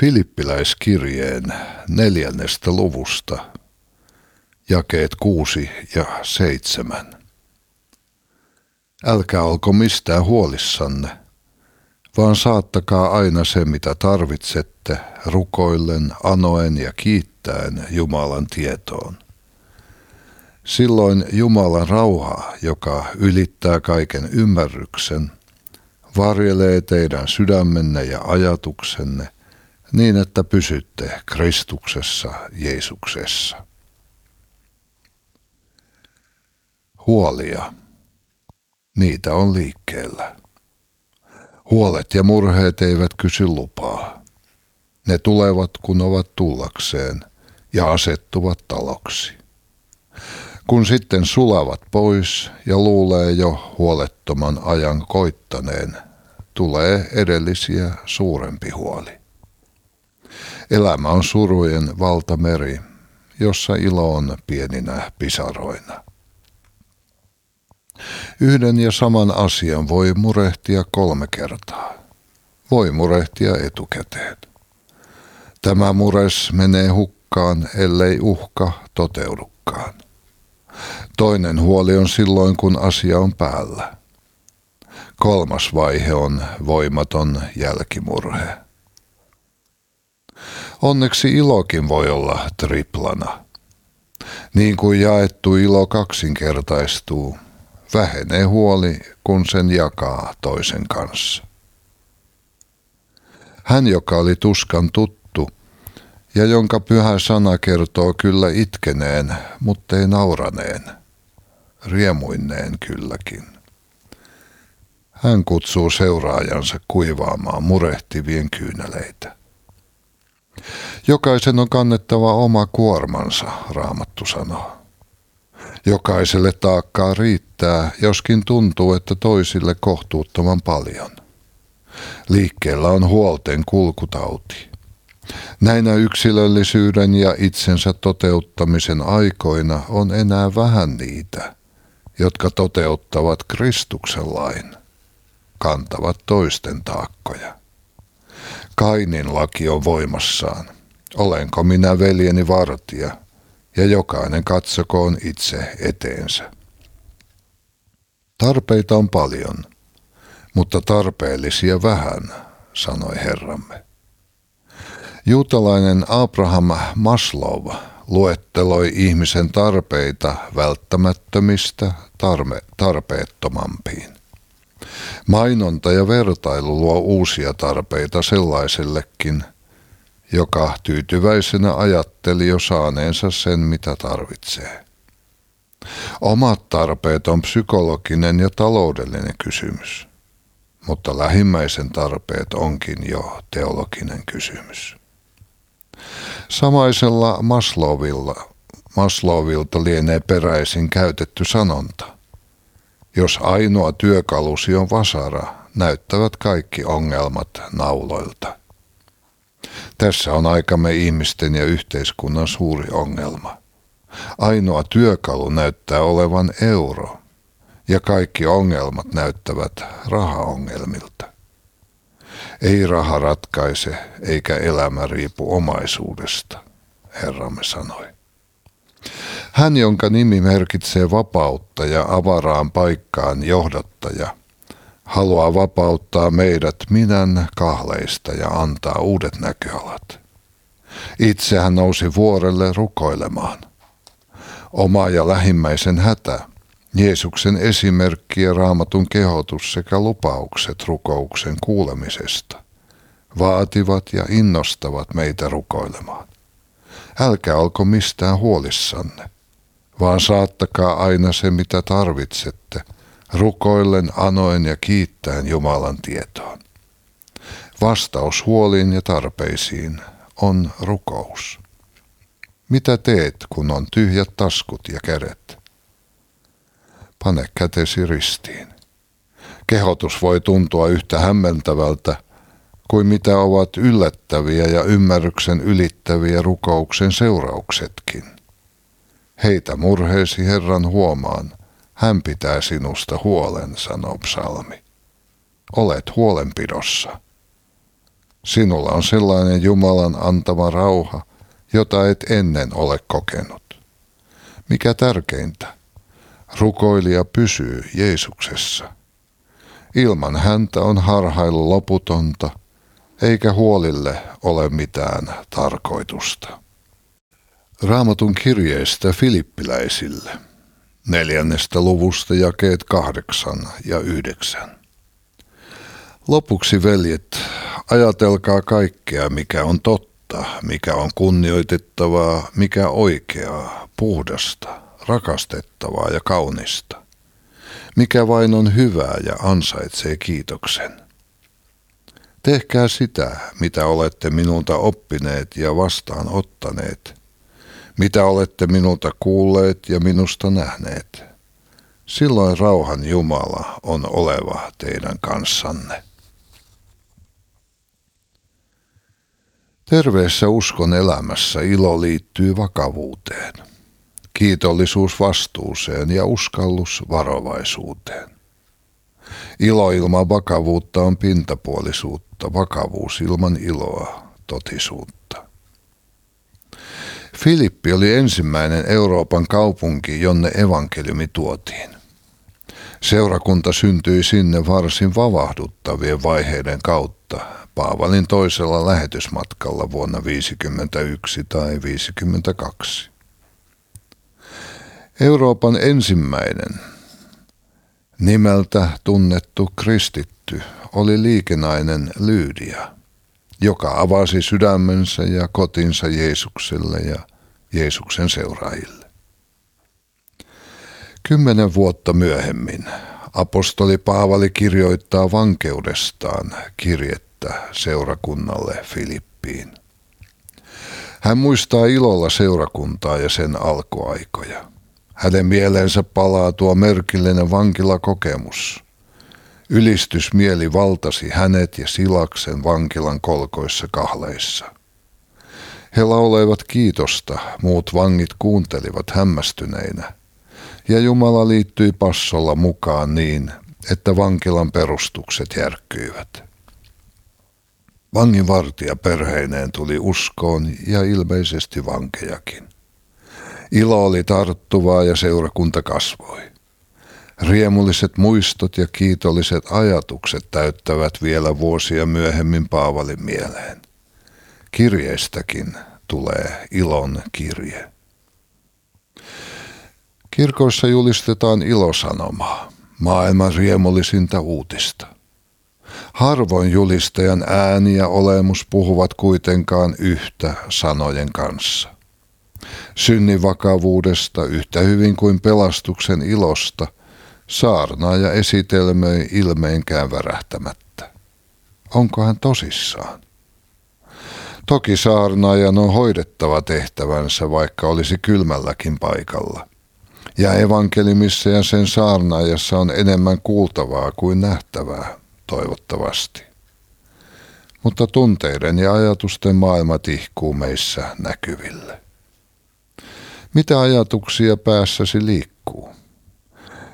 Filippiläiskirjeen neljännestä luvusta, jakeet kuusi ja seitsemän. Älkää olko mistään huolissanne, vaan saattakaa aina se, mitä tarvitsette, rukoillen, anoen ja kiittäen Jumalan tietoon. Silloin Jumalan rauha, joka ylittää kaiken ymmärryksen, varjelee teidän sydämenne ja ajatuksenne – niin että pysytte Kristuksessa Jeesuksessa. Huolia. Niitä on liikkeellä. Huolet ja murheet eivät kysy lupaa. Ne tulevat kun ovat tullakseen ja asettuvat taloksi. Kun sitten sulavat pois ja luulee jo huolettoman ajan koittaneen, tulee edellisiä suurempi huoli. Elämä on surujen valtameri, jossa ilo on pieninä pisaroina. Yhden ja saman asian voi murehtia kolme kertaa. Voi murehtia etukäteen. Tämä mures menee hukkaan, ellei uhka toteudukaan. Toinen huoli on silloin, kun asia on päällä. Kolmas vaihe on voimaton jälkimurhe. Onneksi ilokin voi olla triplana. Niin kuin jaettu ilo kaksinkertaistuu, vähenee huoli, kun sen jakaa toisen kanssa. Hän, joka oli tuskan tuttu, ja jonka pyhä sana kertoo kyllä itkeneen, mutta ei nauraneen, riemuinneen kylläkin. Hän kutsuu seuraajansa kuivaamaan murehtivien kyyneleitä. Jokaisen on kannettava oma kuormansa, raamattu sanoo. Jokaiselle taakkaa riittää, joskin tuntuu, että toisille kohtuuttoman paljon. Liikkeellä on huolten kulkutauti. Näinä yksilöllisyyden ja itsensä toteuttamisen aikoina on enää vähän niitä, jotka toteuttavat Kristuksen lain, kantavat toisten taakkoja. Kainin laki on voimassaan. Olenko minä veljeni vartija, ja jokainen katsokoon itse eteensä. Tarpeita on paljon, mutta tarpeellisia vähän, sanoi Herramme. Juutalainen Abraham Maslow luetteloi ihmisen tarpeita välttämättömistä tarme, tarpeettomampiin. Mainonta ja vertailu luo uusia tarpeita sellaisellekin, joka tyytyväisenä ajatteli jo saaneensa sen, mitä tarvitsee. Omat tarpeet on psykologinen ja taloudellinen kysymys, mutta lähimmäisen tarpeet onkin jo teologinen kysymys. Samaisella Maslowilla, Maslovilta lienee peräisin käytetty sanonta – jos ainoa työkalusi on vasara, näyttävät kaikki ongelmat nauloilta. Tässä on aikamme ihmisten ja yhteiskunnan suuri ongelma. Ainoa työkalu näyttää olevan euro, ja kaikki ongelmat näyttävät rahaongelmilta. Ei raha ratkaise, eikä elämä riipu omaisuudesta, Herramme sanoi. Hän, jonka nimi merkitsee vapautta ja avaraan paikkaan johdattaja, haluaa vapauttaa meidät minän kahleista ja antaa uudet näköalat. Itse hän nousi vuorelle rukoilemaan. Oma ja lähimmäisen hätä, Jeesuksen esimerkki ja raamatun kehotus sekä lupaukset rukouksen kuulemisesta vaativat ja innostavat meitä rukoilemaan. Älkää olko mistään huolissanne vaan saattakaa aina se, mitä tarvitsette, rukoillen, anoen ja kiittäen Jumalan tietoon. Vastaus huoliin ja tarpeisiin on rukous. Mitä teet, kun on tyhjät taskut ja kädet? Pane kätesi ristiin. Kehotus voi tuntua yhtä hämmentävältä kuin mitä ovat yllättäviä ja ymmärryksen ylittäviä rukouksen seurauksetkin – Heitä murheesi Herran huomaan, hän pitää sinusta huolen, sanoo psalmi. Olet huolenpidossa. Sinulla on sellainen Jumalan antama rauha, jota et ennen ole kokenut. Mikä tärkeintä, rukoilija pysyy Jeesuksessa. Ilman häntä on harhailu loputonta, eikä huolille ole mitään tarkoitusta. Raamatun kirjeestä filippiläisille, neljännestä luvusta jakeet kahdeksan ja yhdeksän. Lopuksi, veljet, ajatelkaa kaikkea, mikä on totta, mikä on kunnioitettavaa, mikä oikeaa, puhdasta, rakastettavaa ja kaunista. Mikä vain on hyvää ja ansaitsee kiitoksen. Tehkää sitä, mitä olette minulta oppineet ja vastaanottaneet, mitä olette minulta kuulleet ja minusta nähneet. Silloin rauhan Jumala on oleva teidän kanssanne. Terveessä uskon elämässä ilo liittyy vakavuuteen, kiitollisuus vastuuseen ja uskallus varovaisuuteen. Ilo ilman vakavuutta on pintapuolisuutta, vakavuus ilman iloa, totisuutta. Filippi oli ensimmäinen Euroopan kaupunki, jonne evankeliumi tuotiin. Seurakunta syntyi sinne varsin vavahduttavien vaiheiden kautta, Paavalin toisella lähetysmatkalla vuonna 1951 tai 1952. Euroopan ensimmäinen nimeltä tunnettu kristitty oli liikenainen Lyydia, joka avasi sydämensä ja kotinsa Jeesukselle ja Jeesuksen seuraajille. Kymmenen vuotta myöhemmin apostoli Paavali kirjoittaa vankeudestaan kirjettä seurakunnalle Filippiin. Hän muistaa ilolla seurakuntaa ja sen alkuaikoja. Hänen mieleensä palaa tuo merkillinen vankilakokemus. Ylistysmieli valtasi hänet ja Silaksen vankilan kolkoissa kahleissa. He lauleivat kiitosta, muut vangit kuuntelivat hämmästyneinä, ja Jumala liittyi passolla mukaan niin, että vankilan perustukset järkkyivät. Vanginvartija perheineen tuli uskoon ja ilmeisesti vankejakin. Ilo oli tarttuvaa ja seurakunta kasvoi. Riemulliset muistot ja kiitolliset ajatukset täyttävät vielä vuosia myöhemmin Paavalin mieleen. Kirjeistäkin tulee ilon kirje. Kirkoissa julistetaan ilosanomaa, maailman riemullisinta uutista – Harvoin julistajan ääni ja olemus puhuvat kuitenkaan yhtä sanojen kanssa. Synnin vakavuudesta yhtä hyvin kuin pelastuksen ilosta saarnaaja esitelmöi ilmeenkään värähtämättä. Onko hän tosissaan? Toki saarnaajan on hoidettava tehtävänsä, vaikka olisi kylmälläkin paikalla. Ja evankelimissa ja sen saarnaajassa on enemmän kuultavaa kuin nähtävää toivottavasti. Mutta tunteiden ja ajatusten maailma tihkuu meissä näkyville. Mitä ajatuksia päässäsi liikkuu?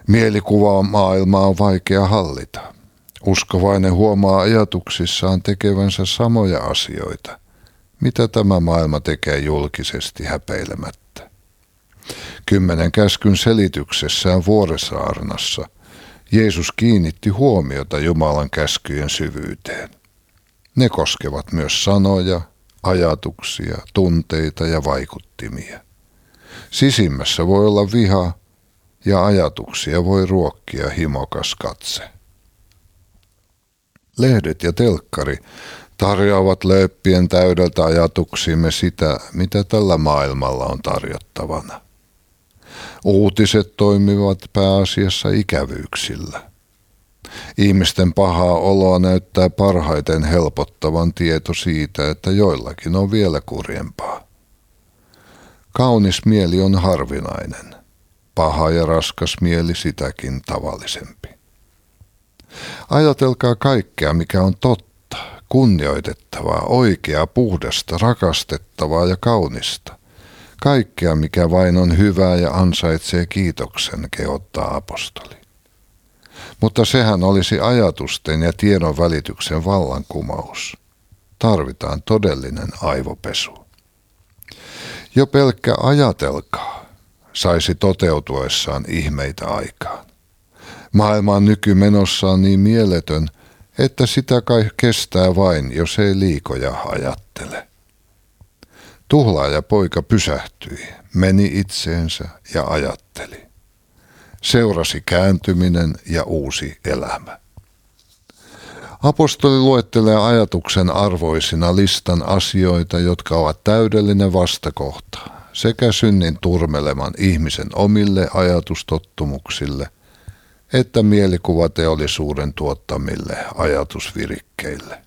Mielikuvaa maailmaa on vaikea hallita. Uskovainen huomaa ajatuksissaan tekevänsä samoja asioita, mitä tämä maailma tekee julkisesti häpeilemättä. Kymmenen käskyn selityksessään Vuoresaarnassa – Jeesus kiinnitti huomiota Jumalan käskyjen syvyyteen. Ne koskevat myös sanoja, ajatuksia, tunteita ja vaikuttimia. Sisimmässä voi olla viha ja ajatuksia voi ruokkia himokas katse. Lehdet ja telkkari tarjoavat lööppien täydeltä ajatuksiimme sitä, mitä tällä maailmalla on tarjottavana. Uutiset toimivat pääasiassa ikävyyksillä. Ihmisten pahaa oloa näyttää parhaiten helpottavan tieto siitä, että joillakin on vielä kurjempaa. Kaunis mieli on harvinainen, paha ja raskas mieli sitäkin tavallisempi. Ajatelkaa kaikkea, mikä on totta, kunnioitettavaa, oikeaa, puhdasta, rakastettavaa ja kaunista. Kaikkea, mikä vain on hyvää ja ansaitsee kiitoksen, kehottaa apostoli. Mutta sehän olisi ajatusten ja tiedon välityksen vallankumous. tarvitaan todellinen aivopesu. Jo pelkkä ajatelkaa saisi toteutuessaan ihmeitä aikaan. Maailma on nykymenossaan niin mieletön, että sitä kai kestää vain, jos ei liikoja ajattele. Tuhlaaja poika pysähtyi, meni itseensä ja ajatteli. Seurasi kääntyminen ja uusi elämä. Apostoli luettelee ajatuksen arvoisina listan asioita, jotka ovat täydellinen vastakohta sekä synnin turmeleman ihmisen omille ajatustottumuksille että mielikuvateollisuuden tuottamille ajatusvirikkeille.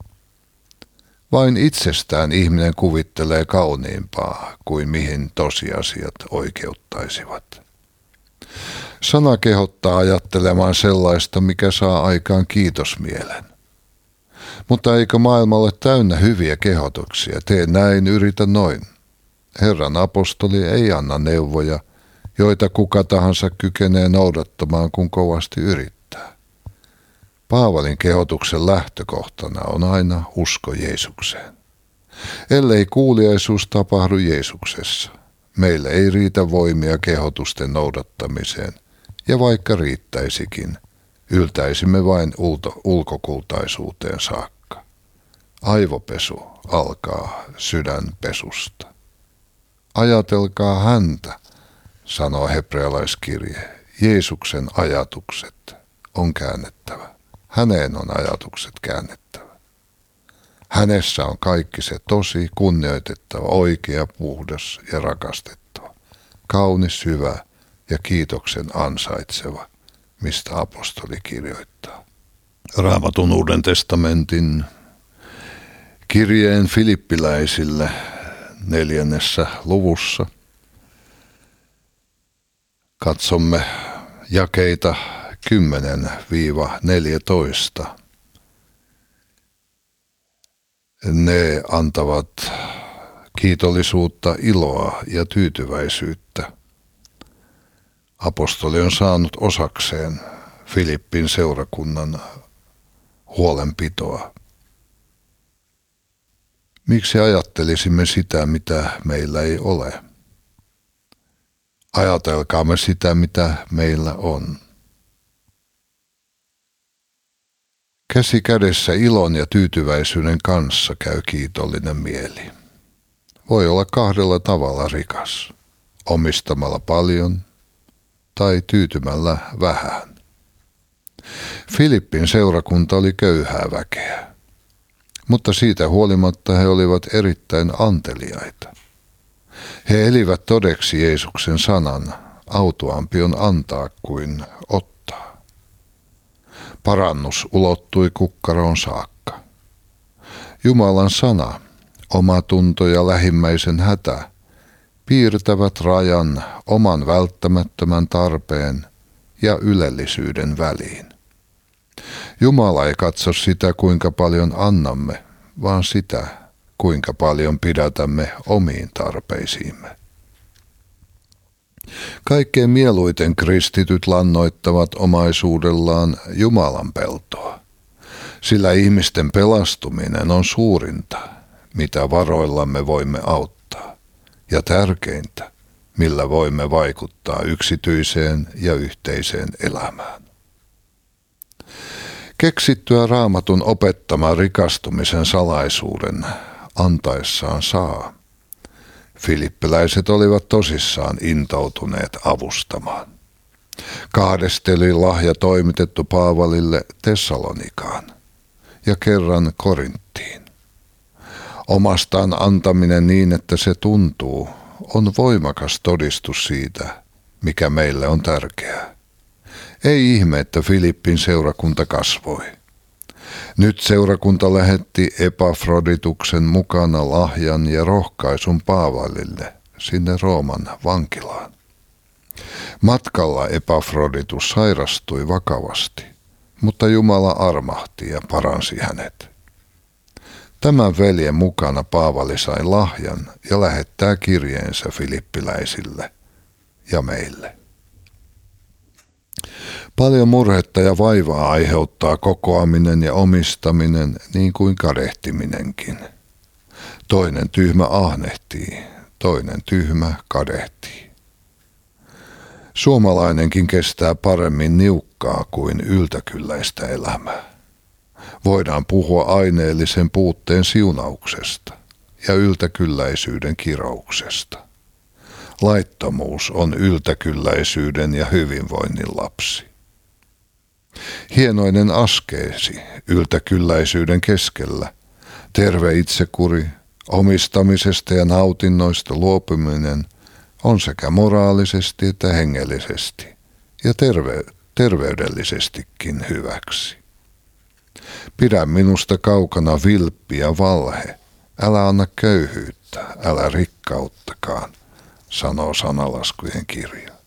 Vain itsestään ihminen kuvittelee kauniimpaa kuin mihin tosiasiat oikeuttaisivat. Sana kehottaa ajattelemaan sellaista, mikä saa aikaan kiitosmielen. Mutta eikö maailma ole täynnä hyviä kehotuksia? Tee näin, yritä noin. Herran apostoli ei anna neuvoja, joita kuka tahansa kykenee noudattamaan, kun kovasti yrittää. Paavalin kehotuksen lähtökohtana on aina usko Jeesukseen. Ellei kuuliaisuus tapahdu Jeesuksessa, meille ei riitä voimia kehotusten noudattamiseen, ja vaikka riittäisikin, yltäisimme vain ulto, ulkokultaisuuteen saakka. Aivopesu alkaa sydänpesusta. Ajatelkaa häntä, sanoo hebrealaiskirje. Jeesuksen ajatukset on käännettävä. Häneen on ajatukset käännettävä. Hänessä on kaikki se tosi, kunnioitettava, oikea, puhdas ja rakastettava. Kaunis, hyvä ja kiitoksen ansaitseva, mistä apostoli kirjoittaa. Raamatun uuden testamentin kirjeen filippiläisille neljännessä luvussa. Katsomme jakeita 10-14. Ne antavat kiitollisuutta, iloa ja tyytyväisyyttä. Apostoli on saanut osakseen Filippin seurakunnan huolenpitoa. Miksi ajattelisimme sitä, mitä meillä ei ole? Ajatelkaamme sitä, mitä meillä on. Käsi kädessä ilon ja tyytyväisyyden kanssa käy kiitollinen mieli. Voi olla kahdella tavalla rikas, omistamalla paljon tai tyytymällä vähän. Filippin seurakunta oli köyhää väkeä mutta siitä huolimatta he olivat erittäin anteliaita. He elivät todeksi Jeesuksen sanan, autuampi on antaa kuin ottaa. Parannus ulottui kukkaroon saakka. Jumalan sana, oma tunto ja lähimmäisen hätä piirtävät rajan oman välttämättömän tarpeen ja ylellisyyden väliin. Jumala ei katso sitä, kuinka paljon annamme, vaan sitä, kuinka paljon pidätämme omiin tarpeisiimme. Kaikkein mieluiten kristityt lannoittavat omaisuudellaan Jumalan peltoa, sillä ihmisten pelastuminen on suurinta, mitä varoillamme voimme auttaa, ja tärkeintä, millä voimme vaikuttaa yksityiseen ja yhteiseen elämään. Keksittyä raamatun opettama rikastumisen salaisuuden antaessaan saa. Filippiläiset olivat tosissaan intoutuneet avustamaan. Kahdesteli lahja toimitettu Paavalille Tessalonikaan ja kerran Korinttiin. Omastaan antaminen niin, että se tuntuu, on voimakas todistus siitä, mikä meille on tärkeää. Ei ihme, että Filippin seurakunta kasvoi. Nyt seurakunta lähetti Epafrodituksen mukana lahjan ja rohkaisun Paavalille sinne Rooman vankilaan. Matkalla Epafroditus sairastui vakavasti, mutta Jumala armahti ja paransi hänet. Tämän veljen mukana Paavali sai lahjan ja lähettää kirjeensä filippiläisille ja meille. Paljon murhetta ja vaivaa aiheuttaa kokoaminen ja omistaminen niin kuin kadehtiminenkin. Toinen tyhmä ahnehtii, toinen tyhmä kadehtii. Suomalainenkin kestää paremmin niukkaa kuin yltäkylläistä elämää. Voidaan puhua aineellisen puutteen siunauksesta ja yltäkylläisyyden kirouksesta. Laittomuus on yltäkylläisyyden ja hyvinvoinnin lapsi. Hienoinen askeesi yltäkylläisyyden keskellä, terve itsekuri, omistamisesta ja nautinnoista luopuminen on sekä moraalisesti että hengellisesti ja terve, terveydellisestikin hyväksi. Pidä minusta kaukana vilppi ja valhe, älä anna köyhyyttä, älä rikkauttakaan, sanoo sanalaskujen kirja.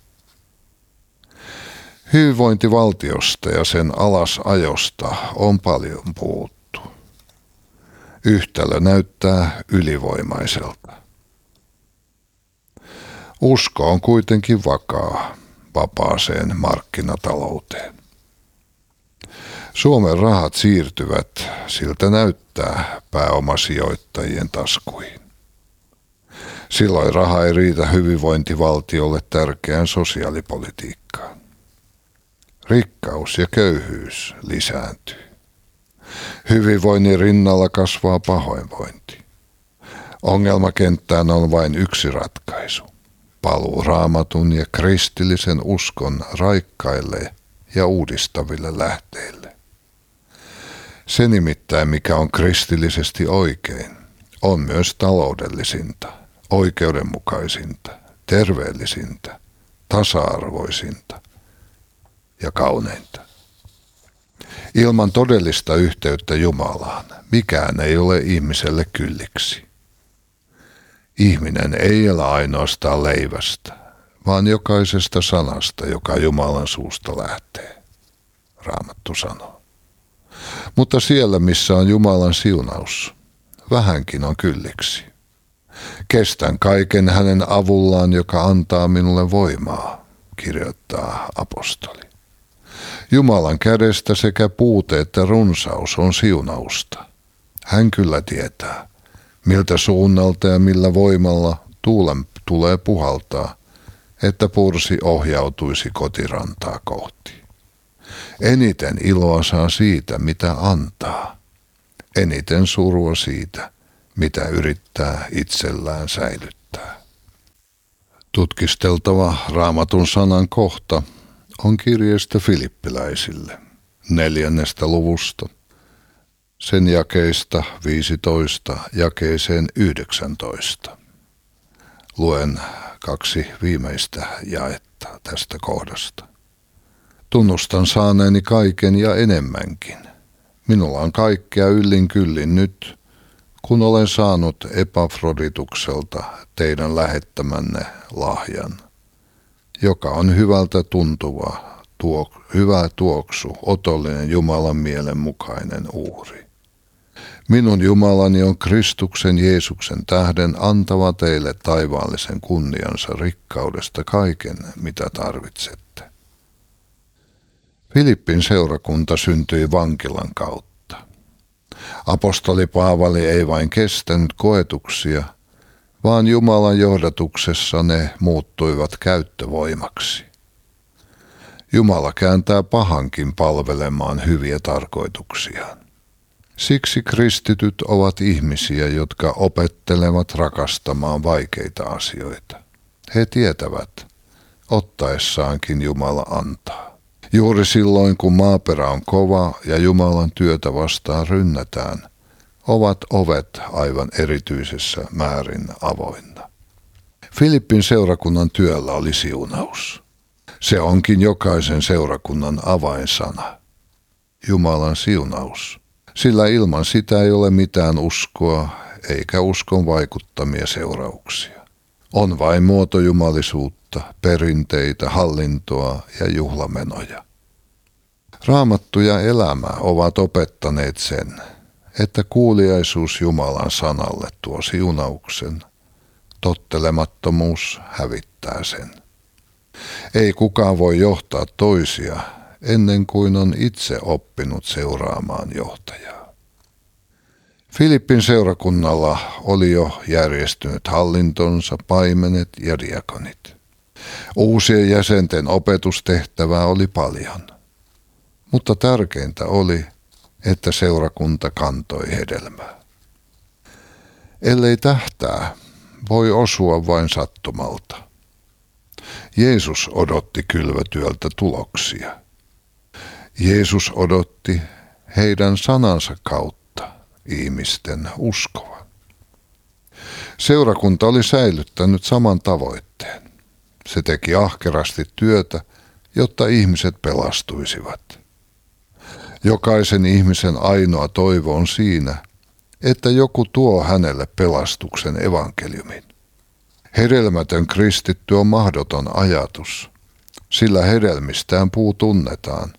Hyvinvointivaltiosta ja sen alasajosta on paljon puhuttu. Yhtälö näyttää ylivoimaiselta. Usko on kuitenkin vakaa vapaaseen markkinatalouteen. Suomen rahat siirtyvät, siltä näyttää, pääomasijoittajien taskuihin. Silloin raha ei riitä hyvinvointivaltiolle tärkeään sosiaalipolitiikkaan. Rikkaus ja köyhyys lisääntyy. Hyvinvoinnin rinnalla kasvaa pahoinvointi. Ongelmakenttään on vain yksi ratkaisu. Paluu raamatun ja kristillisen uskon raikkaille ja uudistaville lähteille. Se nimittäin, mikä on kristillisesti oikein, on myös taloudellisinta, oikeudenmukaisinta, terveellisintä, tasa-arvoisinta ja kauneinta. Ilman todellista yhteyttä Jumalaan mikään ei ole ihmiselle kylliksi. Ihminen ei elä ainoastaan leivästä, vaan jokaisesta sanasta, joka Jumalan suusta lähtee, Raamattu sanoo. Mutta siellä, missä on Jumalan siunaus, vähänkin on kylliksi. Kestän kaiken hänen avullaan, joka antaa minulle voimaa, kirjoittaa apostoli. Jumalan kädestä sekä puute että runsaus on siunausta. Hän kyllä tietää, miltä suunnalta ja millä voimalla tuulen tulee puhaltaa, että pursi ohjautuisi kotirantaa kohti. Eniten iloa saa siitä, mitä antaa. Eniten surua siitä, mitä yrittää itsellään säilyttää. Tutkisteltava raamatun sanan kohta on kirjeestä filippiläisille neljännestä luvusta, sen jakeista 15 jakeeseen 19. Luen kaksi viimeistä jaetta tästä kohdasta. Tunnustan saaneeni kaiken ja enemmänkin. Minulla on kaikkea yllin kyllin nyt, kun olen saanut Epafroditukselta teidän lähettämänne lahjan, joka on hyvältä tuntuva, tuo, hyvä tuoksu, otollinen Jumalan mielen mukainen uhri. Minun Jumalani on Kristuksen Jeesuksen tähden antava teille taivaallisen kunniansa rikkaudesta kaiken, mitä tarvitsette. Filippin seurakunta syntyi vankilan kautta. Apostoli Paavali ei vain kestänyt koetuksia, vaan Jumalan johdatuksessa ne muuttuivat käyttövoimaksi. Jumala kääntää pahankin palvelemaan hyviä tarkoituksiaan. Siksi kristityt ovat ihmisiä, jotka opettelevat rakastamaan vaikeita asioita. He tietävät, ottaessaankin Jumala antaa. Juuri silloin, kun maaperä on kova ja Jumalan työtä vastaan rynnätään, ovat ovet aivan erityisessä määrin avoinna. Filippin seurakunnan työllä oli siunaus. Se onkin jokaisen seurakunnan avainsana. Jumalan siunaus sillä ilman sitä ei ole mitään uskoa eikä uskon vaikuttamia seurauksia. On vain muotojumalisuutta, perinteitä, hallintoa ja juhlamenoja. Raamattu ja elämä ovat opettaneet sen, että kuuliaisuus Jumalan sanalle tuo siunauksen, tottelemattomuus hävittää sen. Ei kukaan voi johtaa toisia, ennen kuin on itse oppinut seuraamaan johtajaa. Filippin seurakunnalla oli jo järjestynyt hallintonsa, paimenet ja diakonit. Uusien jäsenten opetustehtävää oli paljon, mutta tärkeintä oli, että seurakunta kantoi hedelmää. Ellei tähtää, voi osua vain sattumalta. Jeesus odotti kylvötyöltä tuloksia. Jeesus odotti heidän sanansa kautta ihmisten uskovan. Seurakunta oli säilyttänyt saman tavoitteen. Se teki ahkerasti työtä, jotta ihmiset pelastuisivat. Jokaisen ihmisen ainoa toivo on siinä, että joku tuo hänelle pelastuksen evankeliumin. Hedelmätön kristitty on mahdoton ajatus, sillä hedelmistään puu tunnetaan,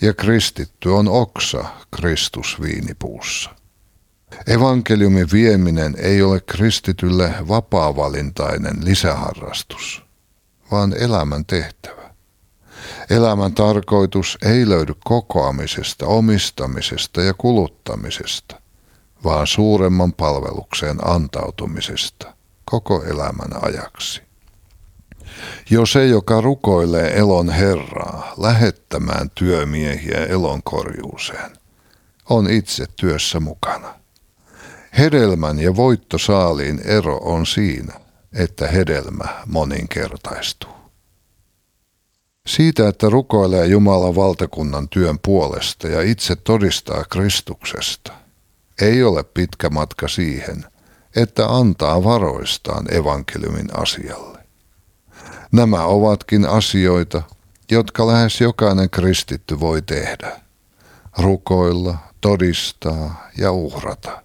ja kristitty on oksa Kristus viinipuussa. Evankeliumin vieminen ei ole kristitylle vapaavalintainen lisäharrastus, vaan elämän tehtävä. Elämän tarkoitus ei löydy kokoamisesta, omistamisesta ja kuluttamisesta, vaan suuremman palvelukseen antautumisesta koko elämän ajaksi. Jo se, joka rukoilee elon Herraa lähettämään työmiehiä elonkorjuuseen, on itse työssä mukana. Hedelmän ja voittosaaliin ero on siinä, että hedelmä moninkertaistuu. Siitä, että rukoilee Jumalan valtakunnan työn puolesta ja itse todistaa Kristuksesta, ei ole pitkä matka siihen, että antaa varoistaan evankeliumin asialle. Nämä ovatkin asioita, jotka lähes jokainen kristitty voi tehdä. Rukoilla, todistaa ja uhrata.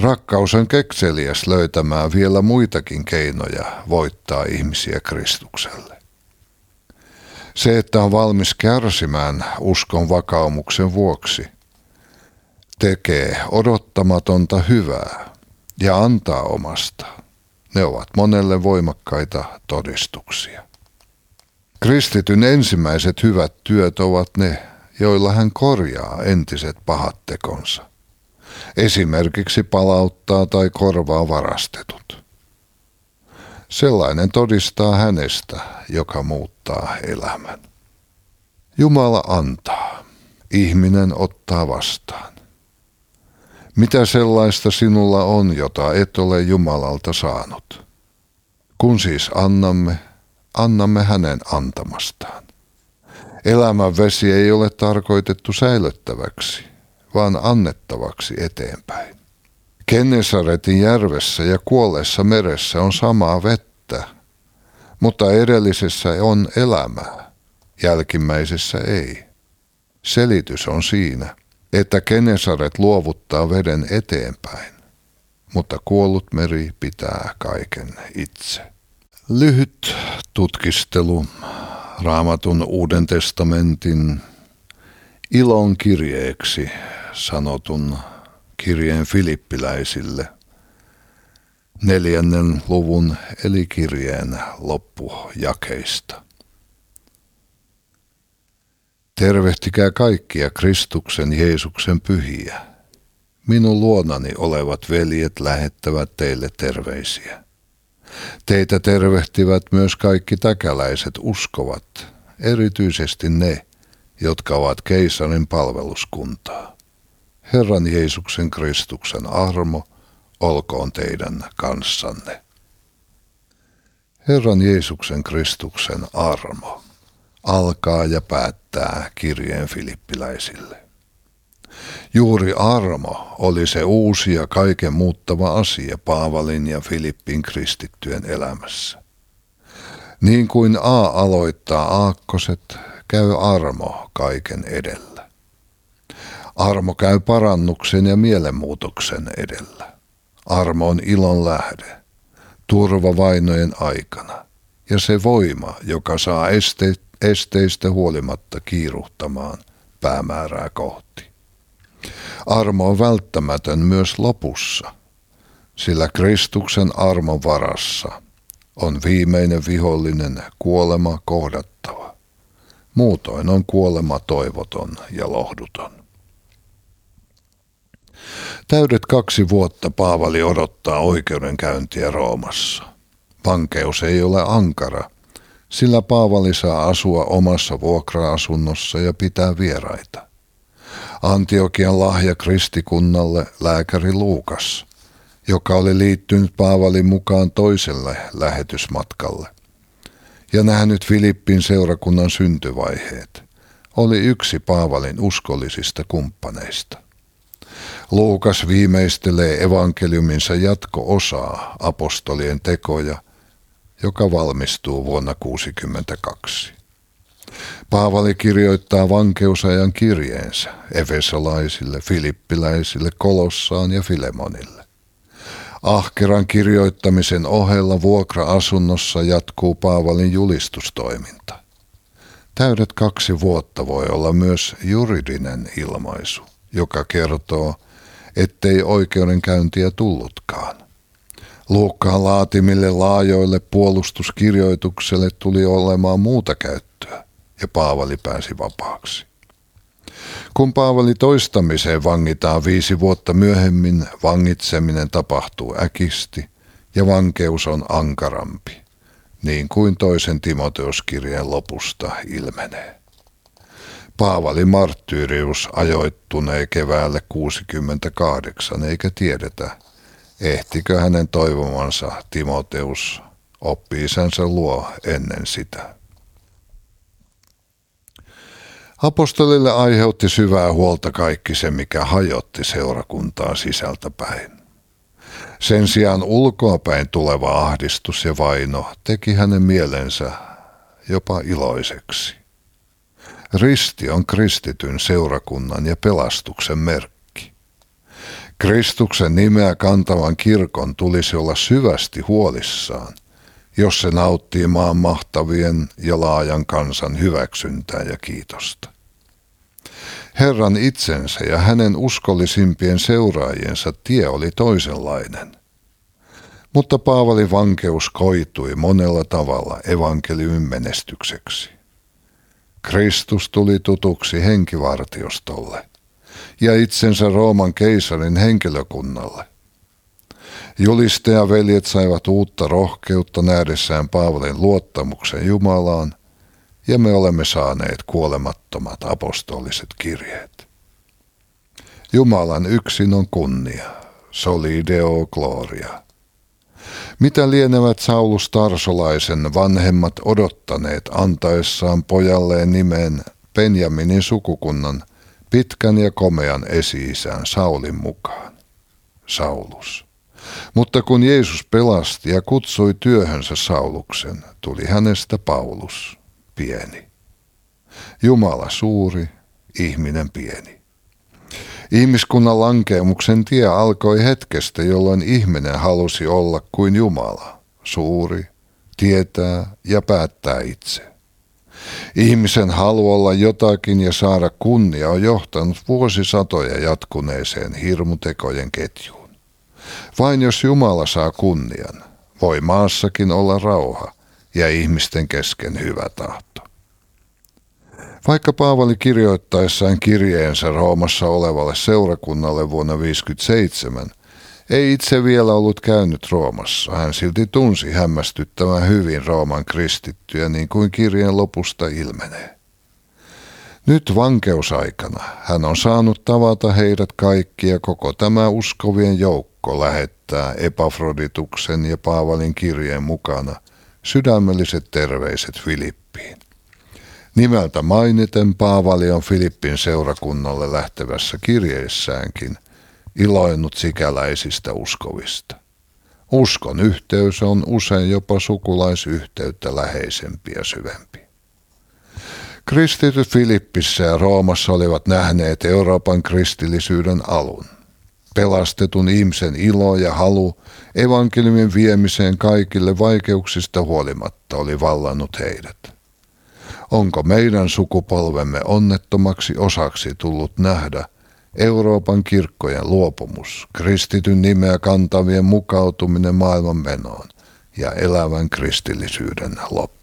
Rakkaus on kekseliäs löytämään vielä muitakin keinoja voittaa ihmisiä Kristukselle. Se, että on valmis kärsimään uskon vakaumuksen vuoksi, tekee odottamatonta hyvää ja antaa omasta. Ne ovat monelle voimakkaita todistuksia. Kristityn ensimmäiset hyvät työt ovat ne, joilla hän korjaa entiset pahat tekonsa. Esimerkiksi palauttaa tai korvaa varastetut. Sellainen todistaa hänestä, joka muuttaa elämän. Jumala antaa, ihminen ottaa vastaan. Mitä sellaista sinulla on, jota et ole Jumalalta saanut? Kun siis annamme, annamme hänen antamastaan. Elämän vesi ei ole tarkoitettu säilyttäväksi, vaan annettavaksi eteenpäin. Kennesaretin järvessä ja kuolleessa meressä on samaa vettä, mutta edellisessä on elämää, jälkimmäisessä ei. Selitys on siinä, että Kenesaret luovuttaa veden eteenpäin, mutta kuollut meri pitää kaiken itse. Lyhyt tutkistelu Raamatun Uuden testamentin ilon kirjeeksi sanotun kirjeen filippiläisille neljännen luvun eli kirjeen loppujakeista. Tervehtikää kaikkia Kristuksen Jeesuksen pyhiä. Minun luonani olevat veljet lähettävät teille terveisiä. Teitä tervehtivät myös kaikki täkäläiset uskovat, erityisesti ne, jotka ovat keisarin palveluskuntaa. Herran Jeesuksen Kristuksen armo olkoon teidän kanssanne. Herran Jeesuksen Kristuksen armo alkaa ja päättää kirjeen filippiläisille. Juuri armo oli se uusi ja kaiken muuttava asia Paavalin ja Filippin kristittyjen elämässä. Niin kuin A aloittaa aakkoset, käy armo kaiken edellä. Armo käy parannuksen ja mielenmuutoksen edellä. Armo on ilon lähde, turva vainojen aikana ja se voima, joka saa esteet esteistä huolimatta kiiruhtamaan päämäärää kohti. Armo on välttämätön myös lopussa, sillä Kristuksen armon varassa on viimeinen vihollinen kuolema kohdattava. Muutoin on kuolema toivoton ja lohduton. Täydet kaksi vuotta Paavali odottaa oikeudenkäyntiä Roomassa. Vankeus ei ole ankara, sillä Paavali saa asua omassa vuokra-asunnossa ja pitää vieraita. Antiokian lahja kristikunnalle lääkäri Luukas, joka oli liittynyt Paavalin mukaan toiselle lähetysmatkalle ja nähnyt Filippin seurakunnan syntyvaiheet, oli yksi Paavalin uskollisista kumppaneista. Luukas viimeistelee evankeliuminsa jatko-osaa apostolien tekoja, joka valmistuu vuonna 1962. Paavali kirjoittaa vankeusajan kirjeensä efesolaisille, filippiläisille, Kolossaan ja Filemonille. Ahkeran kirjoittamisen ohella vuokra-asunnossa jatkuu Paavalin julistustoiminta. Täydet kaksi vuotta voi olla myös juridinen ilmaisu, joka kertoo, ettei oikeudenkäyntiä tullutkaan. Luukkaan laatimille laajoille puolustuskirjoitukselle tuli olemaan muuta käyttöä, ja Paavali pääsi vapaaksi. Kun Paavali toistamiseen vangitaan viisi vuotta myöhemmin, vangitseminen tapahtuu äkisti ja vankeus on ankarampi, niin kuin toisen Timoteuskirjeen lopusta ilmenee. Paavali marttyyrius ajoittunee keväälle 68, eikä tiedetä, ehtikö hänen toivomansa Timoteus oppi-isänsä luo ennen sitä. Apostolille aiheutti syvää huolta kaikki se, mikä hajotti seurakuntaa sisältäpäin. Sen sijaan ulkoapäin tuleva ahdistus ja vaino teki hänen mielensä jopa iloiseksi. Risti on kristityn seurakunnan ja pelastuksen merkki. Kristuksen nimeä kantavan kirkon tulisi olla syvästi huolissaan, jos se nauttii maan mahtavien ja laajan kansan hyväksyntää ja kiitosta. Herran itsensä ja hänen uskollisimpien seuraajiensa tie oli toisenlainen. Mutta Paavalin vankeus koitui monella tavalla evankeliumin menestykseksi. Kristus tuli tutuksi henkivartiostolle ja itsensä Rooman keisarin henkilökunnalle. Julistajaveljet saivat uutta rohkeutta nähdessään Paavalin luottamuksen Jumalaan, ja me olemme saaneet kuolemattomat apostoliset kirjeet. Jumalan yksin on kunnia, soli deo gloria. Mitä lienevät Saulus Tarsolaisen vanhemmat odottaneet antaessaan pojalleen nimen Benjaminin sukukunnan pitkän ja komean esi-isän Saulin mukaan? Saulus. Mutta kun Jeesus pelasti ja kutsui työhönsä Sauluksen, tuli hänestä Paulus, pieni. Jumala suuri, ihminen pieni. Ihmiskunnan lankeemuksen tie alkoi hetkestä, jolloin ihminen halusi olla kuin Jumala, suuri, tietää ja päättää itse. Ihmisen halu olla jotakin ja saada kunnia on johtanut vuosisatoja jatkuneeseen hirmutekojen ketjuun. Vain jos Jumala saa kunnian, voi maassakin olla rauha ja ihmisten kesken hyvä tahto. Vaikka Paavali kirjoittaessaan kirjeensä Roomassa olevalle seurakunnalle vuonna 1957 ei itse vielä ollut käynyt Roomassa, hän silti tunsi hämmästyttävän hyvin Rooman kristittyjä niin kuin kirjeen lopusta ilmenee. Nyt vankeusaikana hän on saanut tavata heidät kaikki ja koko tämä uskovien joukko lähettää Epafrodituksen ja Paavalin kirjeen mukana sydämelliset terveiset Filippiin. Nimeltä mainiten Paavali on Filippin seurakunnalle lähtevässä kirjeissäänkin iloinut sikäläisistä uskovista. Uskon yhteys on usein jopa sukulaisyhteyttä läheisempi ja syvempi. Kristityt Filippissä ja Roomassa olivat nähneet Euroopan kristillisyyden alun. Pelastetun ihmisen ilo ja halu evankeliumin viemiseen kaikille vaikeuksista huolimatta oli vallannut heidät. Onko meidän sukupolvemme onnettomaksi osaksi tullut nähdä Euroopan kirkkojen luopumus, kristityn nimeä kantavien mukautuminen maailman menoon ja elävän kristillisyyden loppu?